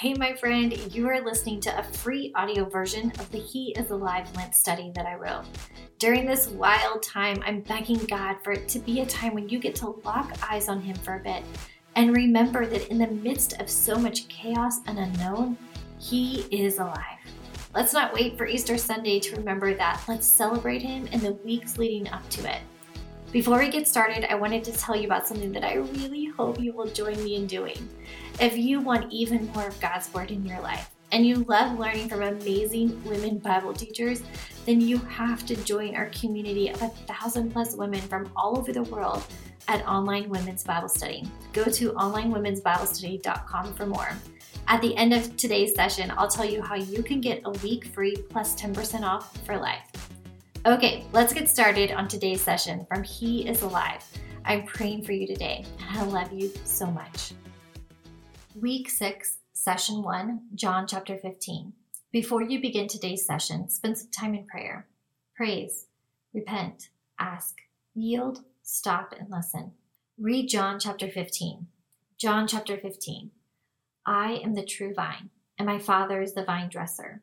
Hey, my friend, you are listening to a free audio version of the He is Alive Lent study that I wrote. During this wild time, I'm begging God for it to be a time when you get to lock eyes on Him for a bit and remember that in the midst of so much chaos and unknown, He is alive. Let's not wait for Easter Sunday to remember that. Let's celebrate Him in the weeks leading up to it. Before we get started, I wanted to tell you about something that I really hope you will join me in doing. If you want even more of God's Word in your life, and you love learning from amazing women Bible teachers, then you have to join our community of a thousand plus women from all over the world at Online Women's Bible Study. Go to onlinewomensbiblestudy.com for more. At the end of today's session, I'll tell you how you can get a week free plus 10% off for life. Okay, let's get started on today's session from He is Alive. I'm praying for you today, and I love you so much. Week 6, Session 1, John chapter 15. Before you begin today's session, spend some time in prayer. Praise, repent, ask, yield, stop, and listen. Read John chapter 15. John chapter 15. I am the true vine, and my Father is the vine dresser.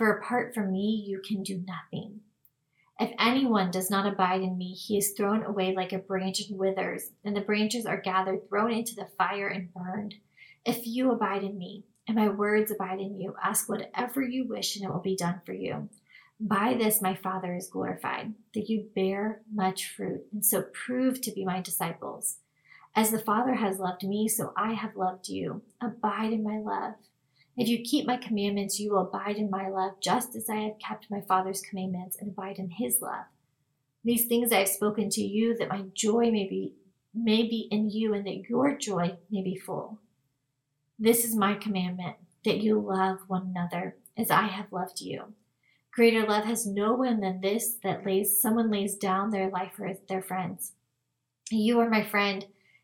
for apart from me you can do nothing. If anyone does not abide in me, he is thrown away like a branch and withers, and the branches are gathered, thrown into the fire, and burned. If you abide in me, and my words abide in you, ask whatever you wish, and it will be done for you. By this my Father is glorified, that you bear much fruit, and so prove to be my disciples. As the Father has loved me, so I have loved you. Abide in my love. If you keep my commandments, you will abide in my love, just as I have kept my Father's commandments and abide in his love. These things I have spoken to you, that my joy may be, may be in you, and that your joy may be full. This is my commandment, that you love one another, as I have loved you. Greater love has no one than this, that lays someone lays down their life for their friends. You are my friend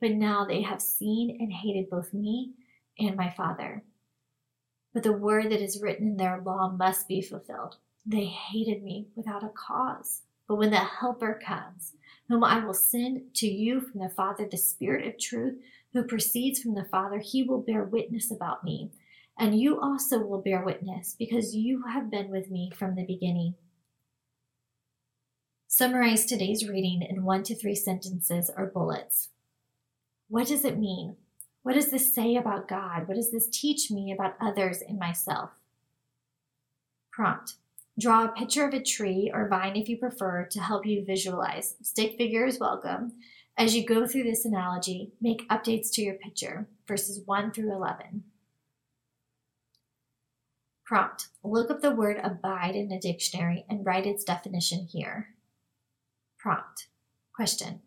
but now they have seen and hated both me and my Father. But the word that is written in their law must be fulfilled. They hated me without a cause. But when the Helper comes, whom I will send to you from the Father, the Spirit of truth, who proceeds from the Father, he will bear witness about me. And you also will bear witness, because you have been with me from the beginning. Summarize today's reading in one to three sentences or bullets. What does it mean? What does this say about God? What does this teach me about others and myself? Prompt Draw a picture of a tree or vine if you prefer to help you visualize. Stick figure is welcome. As you go through this analogy, make updates to your picture, verses 1 through 11. Prompt Look up the word abide in a dictionary and write its definition here. Prompt. Question.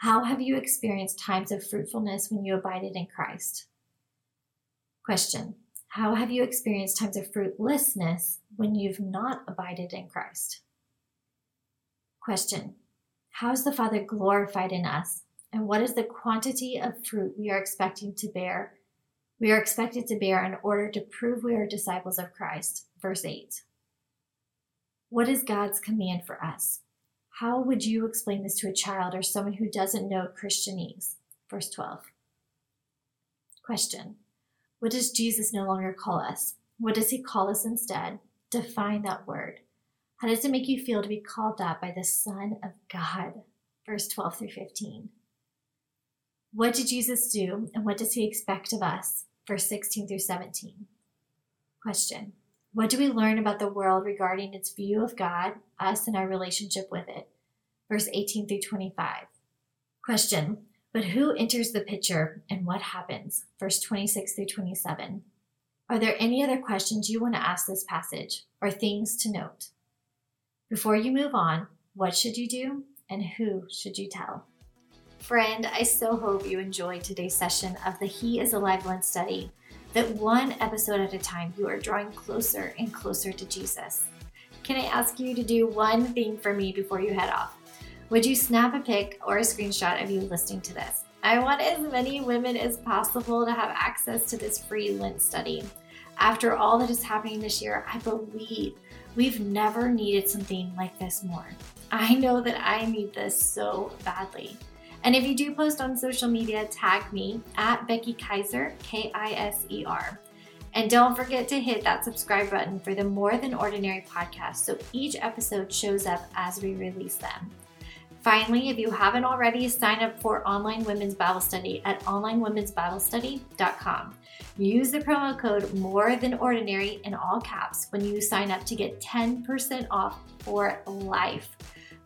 How have you experienced times of fruitfulness when you abided in Christ? Question. How have you experienced times of fruitlessness when you've not abided in Christ? Question. How is the Father glorified in us? And what is the quantity of fruit we are expecting to bear? We are expected to bear in order to prove we are disciples of Christ. Verse 8. What is God's command for us? How would you explain this to a child or someone who doesn't know Christianese? Verse 12. Question What does Jesus no longer call us? What does he call us instead? Define that word. How does it make you feel to be called that by the Son of God? Verse 12 through 15. What did Jesus do and what does he expect of us? Verse 16 through 17. Question what do we learn about the world regarding its view of God, us, and our relationship with it? Verse 18 through 25. Question But who enters the picture and what happens? Verse 26 through 27. Are there any other questions you want to ask this passage or things to note? Before you move on, what should you do and who should you tell? Friend, I so hope you enjoyed today's session of the He is Alive Lent study that one episode at a time you are drawing closer and closer to Jesus. Can I ask you to do one thing for me before you head off? Would you snap a pic or a screenshot of you listening to this? I want as many women as possible to have access to this free Lent study. After all that is happening this year, I believe we've never needed something like this more. I know that I need this so badly. And if you do post on social media, tag me at Becky Kiser, K I S E R. And don't forget to hit that subscribe button for the More Than Ordinary podcast so each episode shows up as we release them. Finally, if you haven't already, sign up for Online Women's Bible Study at onlinewomensbiblestudy.com. Use the promo code More Than Ordinary in all caps when you sign up to get 10% off for life.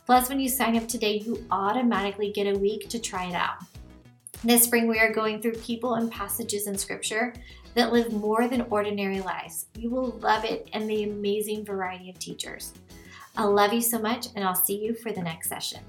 Plus, when you sign up today, you automatically get a week to try it out. This spring, we are going through people and passages in Scripture that live more than ordinary lives. You will love it and the amazing variety of teachers. I love you so much, and I'll see you for the next session.